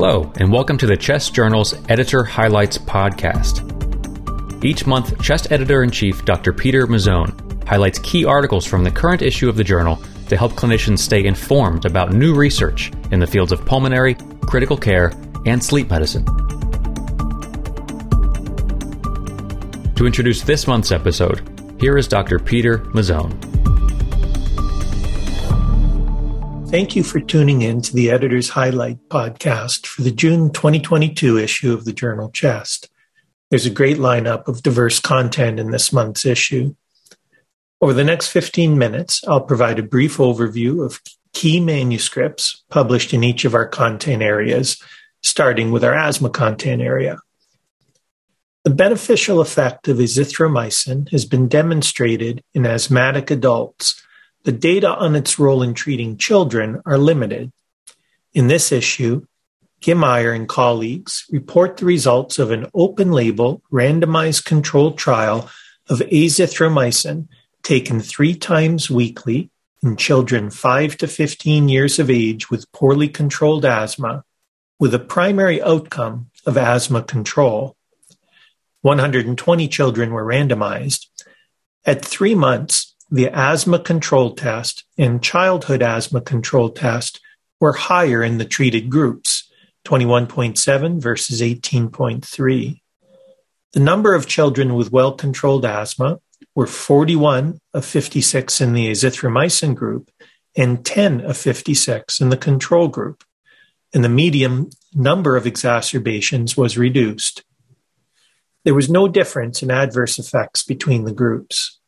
Hello, and welcome to the Chest Journal's Editor Highlights podcast. Each month, Chest Editor in Chief Dr. Peter Mazzone highlights key articles from the current issue of the journal to help clinicians stay informed about new research in the fields of pulmonary, critical care, and sleep medicine. To introduce this month's episode, here is Dr. Peter Mazzone. Thank you for tuning in to the Editor's Highlight podcast for the June 2022 issue of the journal Chest. There's a great lineup of diverse content in this month's issue. Over the next 15 minutes, I'll provide a brief overview of key manuscripts published in each of our content areas, starting with our asthma content area. The beneficial effect of azithromycin has been demonstrated in asthmatic adults. The data on its role in treating children are limited. In this issue, Kim Iyer and colleagues report the results of an open label, randomized controlled trial of azithromycin taken three times weekly in children 5 to 15 years of age with poorly controlled asthma, with a primary outcome of asthma control. 120 children were randomized. At three months, the asthma control test and childhood asthma control test were higher in the treated groups, 21.7 versus 18.3. The number of children with well controlled asthma were 41 of 56 in the azithromycin group and 10 of 56 in the control group, and the median number of exacerbations was reduced. There was no difference in adverse effects between the groups.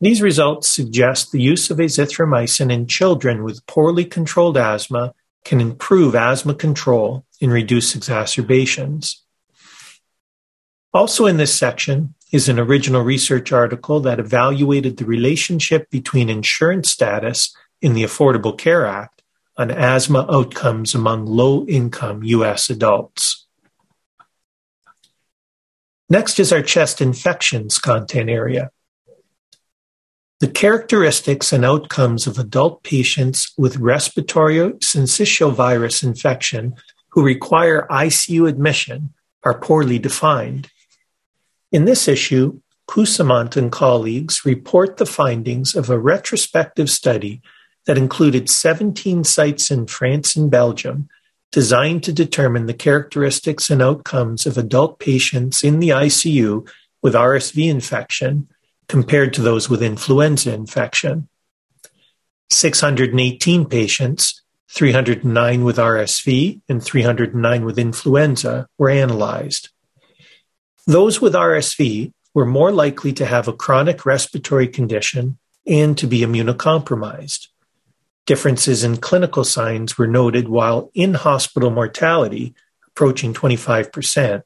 These results suggest the use of azithromycin in children with poorly controlled asthma can improve asthma control and reduce exacerbations. Also in this section, is an original research article that evaluated the relationship between insurance status in the Affordable Care Act on asthma outcomes among low income U.S. adults. Next is our chest infections content area. The characteristics and outcomes of adult patients with respiratory syncytial virus infection who require ICU admission are poorly defined. In this issue, Coussement and colleagues report the findings of a retrospective study that included 17 sites in France and Belgium designed to determine the characteristics and outcomes of adult patients in the ICU with RSV infection compared to those with influenza infection. 618 patients, 309 with RSV and 309 with influenza, were analyzed. Those with RSV were more likely to have a chronic respiratory condition and to be immunocompromised. Differences in clinical signs were noted while in hospital mortality, approaching 25%,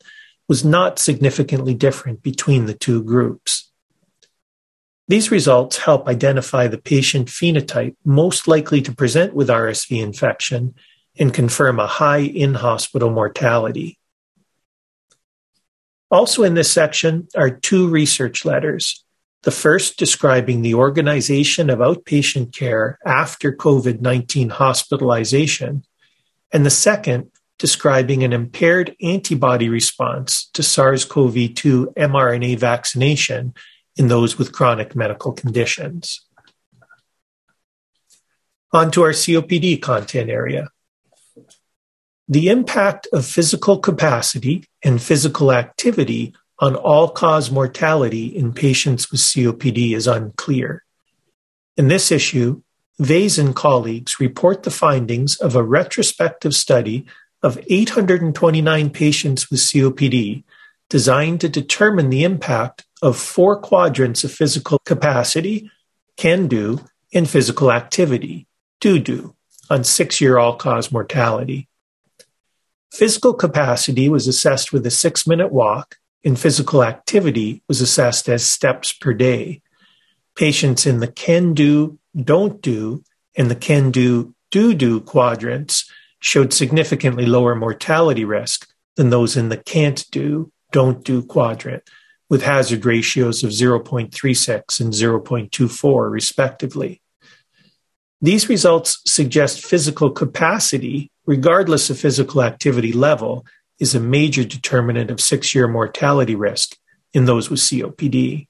was not significantly different between the two groups. These results help identify the patient phenotype most likely to present with RSV infection and confirm a high in hospital mortality. Also in this section are two research letters. The first describing the organization of outpatient care after COVID 19 hospitalization, and the second describing an impaired antibody response to SARS CoV 2 mRNA vaccination in those with chronic medical conditions. On to our COPD content area. The impact of physical capacity and physical activity on all cause mortality in patients with COPD is unclear. In this issue, Vase and colleagues report the findings of a retrospective study of 829 patients with COPD designed to determine the impact of four quadrants of physical capacity, can do, and physical activity, do do, on six year all cause mortality. Physical capacity was assessed with a six minute walk, and physical activity was assessed as steps per day. Patients in the can do, don't do, and the can do, do do quadrants showed significantly lower mortality risk than those in the can't do, don't do quadrant, with hazard ratios of 0.36 and 0.24, respectively. These results suggest physical capacity regardless of physical activity level, is a major determinant of six year mortality risk in those with COPD.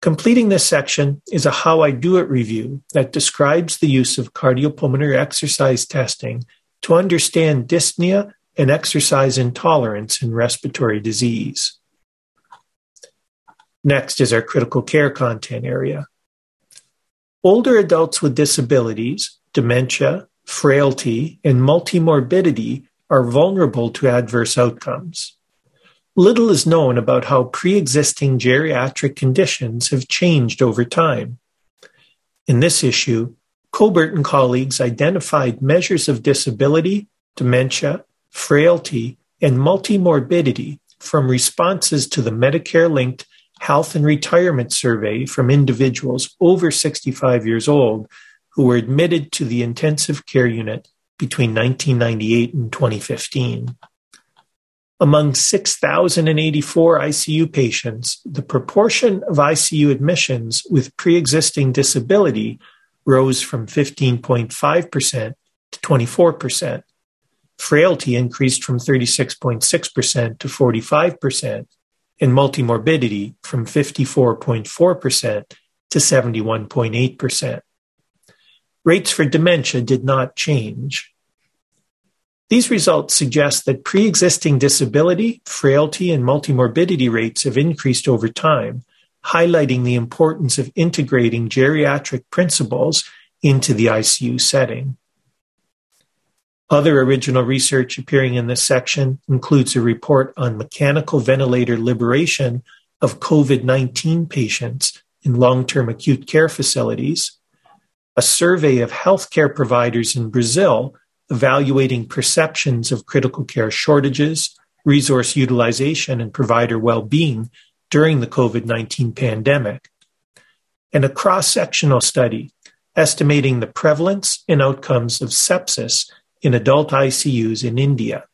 Completing this section is a How I Do It review that describes the use of cardiopulmonary exercise testing to understand dyspnea and exercise intolerance in respiratory disease. Next is our critical care content area. Older adults with disabilities, dementia, frailty, and multimorbidity are vulnerable to adverse outcomes. Little is known about how pre existing geriatric conditions have changed over time. In this issue, Cobert and colleagues identified measures of disability, dementia, frailty, and multimorbidity from responses to the Medicare linked health and retirement survey from individuals over 65 years old who were admitted to the intensive care unit between 1998 and 2015. Among 6,084 ICU patients, the proportion of ICU admissions with pre existing disability rose from 15.5% to 24%. Frailty increased from 36.6% to 45%, and multimorbidity from 54.4% to 71.8%. Rates for dementia did not change. These results suggest that pre existing disability, frailty, and multimorbidity rates have increased over time, highlighting the importance of integrating geriatric principles into the ICU setting. Other original research appearing in this section includes a report on mechanical ventilator liberation of COVID 19 patients in long term acute care facilities, a survey of healthcare providers in Brazil evaluating perceptions of critical care shortages, resource utilization, and provider well being during the COVID 19 pandemic, and a cross sectional study estimating the prevalence and outcomes of sepsis in adult ICUs in India.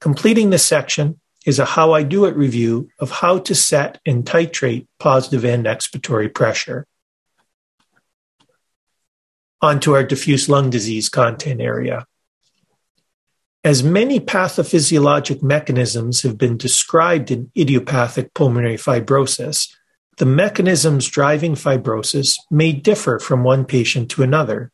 Completing this section is a How I Do It review of how to set and titrate positive end expiratory pressure. On to our diffuse lung disease content area. As many pathophysiologic mechanisms have been described in idiopathic pulmonary fibrosis, the mechanisms driving fibrosis may differ from one patient to another.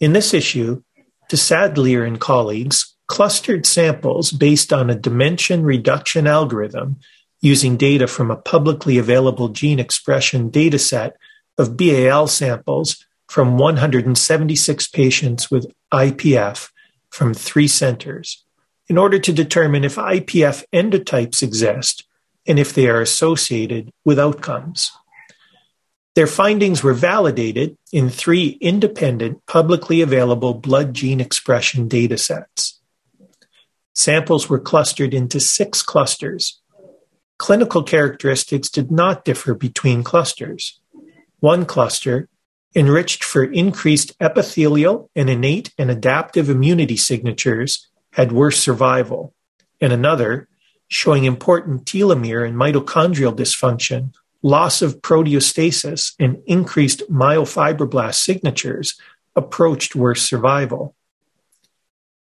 In this issue, Desaadlier and colleagues clustered samples based on a dimension reduction algorithm using data from a publicly available gene expression dataset of BAL samples from 176 patients with IPF from three centers in order to determine if IPF endotypes exist and if they are associated with outcomes. Their findings were validated in three independent, publicly available blood gene expression datasets. Samples were clustered into six clusters. Clinical characteristics did not differ between clusters. One cluster, enriched for increased epithelial and innate and adaptive immunity signatures, had worse survival, and another, showing important telomere and mitochondrial dysfunction, loss of proteostasis and increased myofibroblast signatures approached worse survival.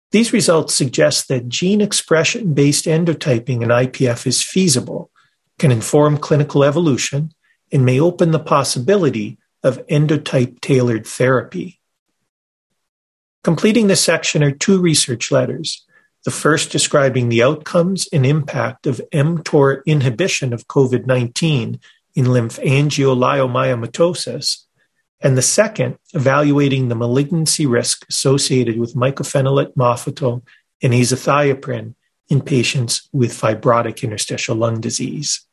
These results suggest that gene expression based endotyping in IPF is feasible, can inform clinical evolution, and may open the possibility of endotype tailored therapy. Completing this section are two research letters. The first describing the outcomes and impact of mTOR inhibition of COVID 19 in lymphangioliomyomatosis, and the second evaluating the malignancy risk associated with mycophenolate mofetil and azathioprine in patients with fibrotic interstitial lung disease.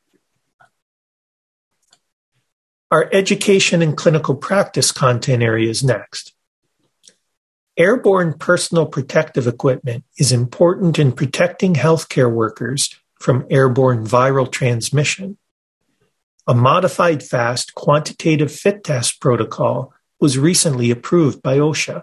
Our education and clinical practice content area is next. Airborne personal protective equipment is important in protecting healthcare workers from airborne viral transmission a modified fast quantitative fit test protocol was recently approved by OSHA.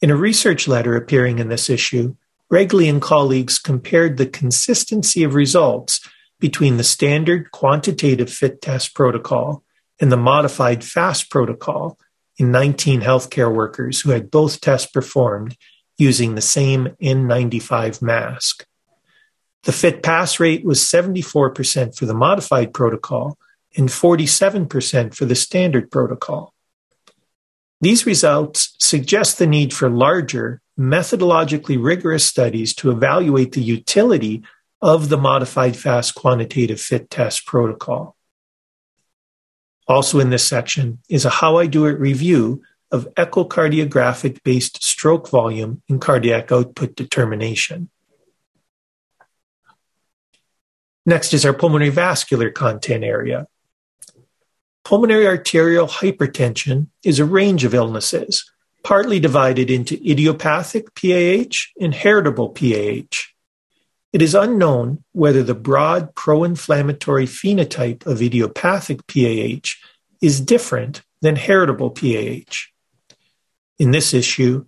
In a research letter appearing in this issue, Regley and colleagues compared the consistency of results between the standard quantitative fit test protocol and the modified FAST protocol in 19 healthcare workers who had both tests performed using the same N95 mask. The fit pass rate was 74% for the modified protocol and 47% for the standard protocol. These results suggest the need for larger, methodologically rigorous studies to evaluate the utility of the modified fast quantitative fit test protocol. Also in this section is a how I do it review of echocardiographic based stroke volume and cardiac output determination. Next is our pulmonary vascular content area. Pulmonary arterial hypertension is a range of illnesses, partly divided into idiopathic PAH and heritable PAH. It is unknown whether the broad pro inflammatory phenotype of idiopathic PAH is different than heritable PAH. In this issue,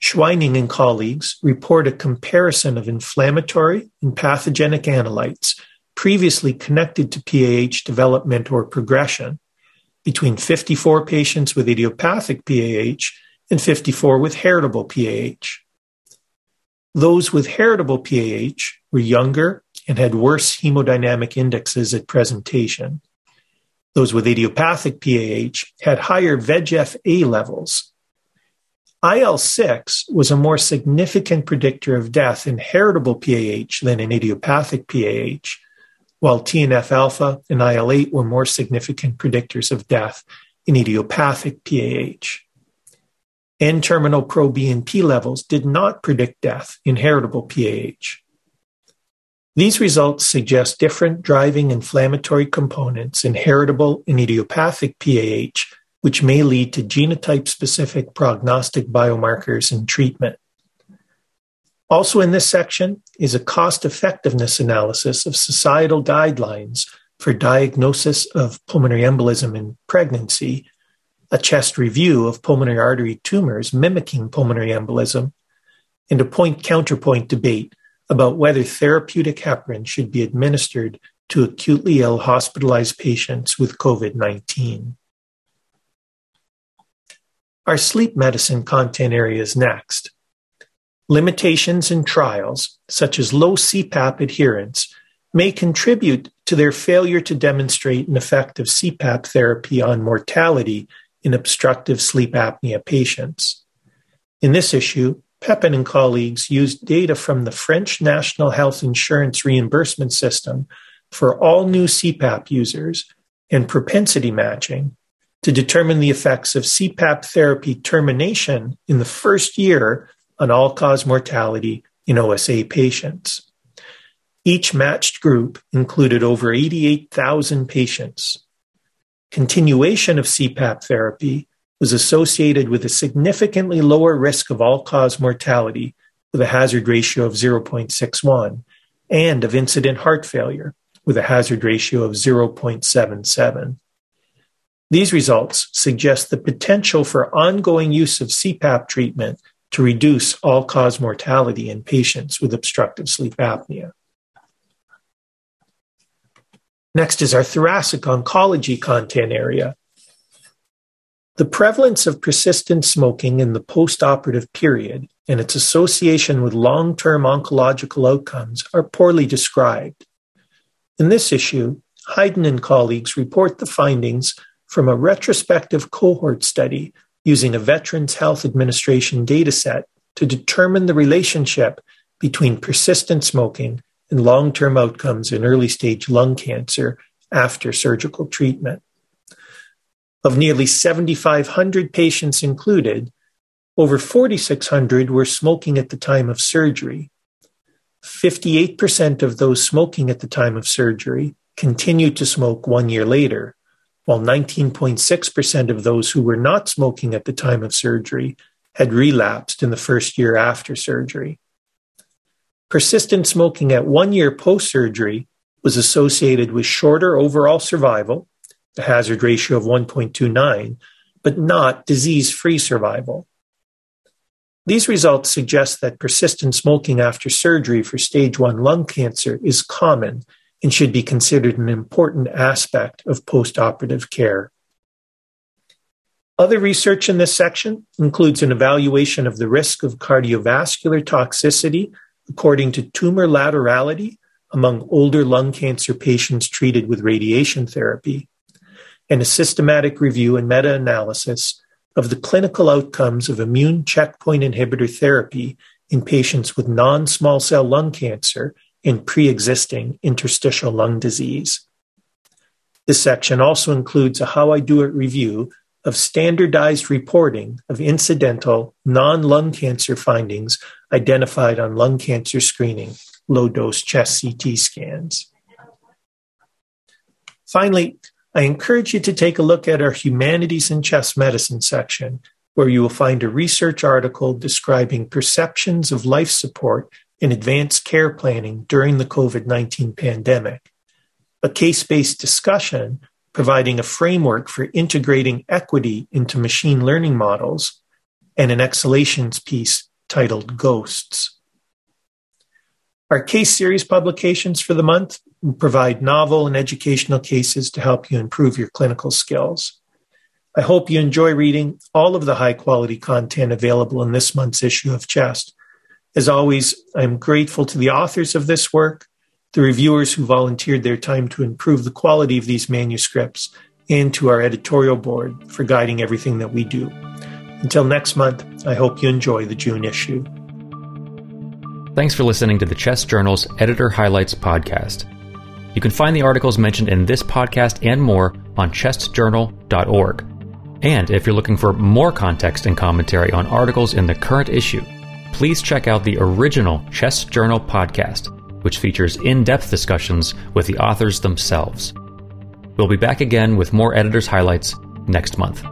Schweining and colleagues report a comparison of inflammatory and pathogenic analytes previously connected to PAH development or progression between 54 patients with idiopathic PAH and 54 with heritable PAH. Those with heritable PAH were younger and had worse hemodynamic indexes at presentation. Those with idiopathic PAH had higher VEGF A levels. IL 6 was a more significant predictor of death in heritable PAH than in idiopathic PAH, while TNF alpha and IL 8 were more significant predictors of death in idiopathic PAH. N terminal pro BNP levels did not predict death in heritable PAH. These results suggest different driving inflammatory components in heritable and idiopathic PAH, which may lead to genotype specific prognostic biomarkers and treatment. Also, in this section is a cost effectiveness analysis of societal guidelines for diagnosis of pulmonary embolism in pregnancy a chest review of pulmonary artery tumors mimicking pulmonary embolism, and a point counterpoint debate about whether therapeutic heparin should be administered to acutely ill hospitalized patients with COVID 19. Our sleep medicine content area is next. Limitations in trials, such as low CPAP adherence, may contribute to their failure to demonstrate an effect of CPAP therapy on mortality in obstructive sleep apnea patients. In this issue, Pepin and colleagues used data from the French National Health Insurance Reimbursement System for all new CPAP users and propensity matching to determine the effects of CPAP therapy termination in the first year on all cause mortality in OSA patients. Each matched group included over 88,000 patients continuation of CPAP therapy was associated with a significantly lower risk of all cause mortality with a hazard ratio of 0.61 and of incident heart failure with a hazard ratio of 0.77. These results suggest the potential for ongoing use of CPAP treatment to reduce all cause mortality in patients with obstructive sleep apnea. Next is our thoracic oncology content area. The prevalence of persistent smoking in the postoperative period and its association with long term oncological outcomes are poorly described. In this issue, Hayden and colleagues report the findings from a retrospective cohort study using a Veterans Health Administration dataset to determine the relationship between persistent smoking and long term outcomes in early stage lung cancer after surgical treatment. Of nearly 7,500 patients included, over 4,600 were smoking at the time of surgery. 58% of those smoking at the time of surgery continued to smoke one year later, while 19.6% of those who were not smoking at the time of surgery had relapsed in the first year after surgery. Persistent smoking at one year post surgery was associated with shorter overall survival, a hazard ratio of 1.29, but not disease free survival. These results suggest that persistent smoking after surgery for stage 1 lung cancer is common and should be considered an important aspect of postoperative care. Other research in this section includes an evaluation of the risk of cardiovascular toxicity according to tumor laterality among older lung cancer patients treated with radiation therapy, and a systematic review and meta analysis of the clinical outcomes of immune checkpoint inhibitor therapy in patients with non small cell lung cancer and pre existing interstitial lung disease. This section also includes a How I Do It review of standardized reporting of incidental non lung cancer findings identified on lung cancer screening low dose chest CT scans. Finally, I encourage you to take a look at our Humanities and Chest Medicine section, where you will find a research article describing perceptions of life support in advanced care planning during the COVID 19 pandemic, a case based discussion providing a framework for integrating equity into machine learning models, and an exhalations piece titled Ghosts. Our case series publications for the month provide novel and educational cases to help you improve your clinical skills. I hope you enjoy reading all of the high quality content available in this month's issue of Chest. As always, I'm grateful to the authors of this work the reviewers who volunteered their time to improve the quality of these manuscripts, and to our editorial board for guiding everything that we do. Until next month, I hope you enjoy the June issue. Thanks for listening to the Chest Journal's Editor Highlights podcast. You can find the articles mentioned in this podcast and more on chestjournal.org. And if you're looking for more context and commentary on articles in the current issue, please check out the original Chest Journal podcast which features in depth discussions with the authors themselves. We'll be back again with more editors' highlights next month.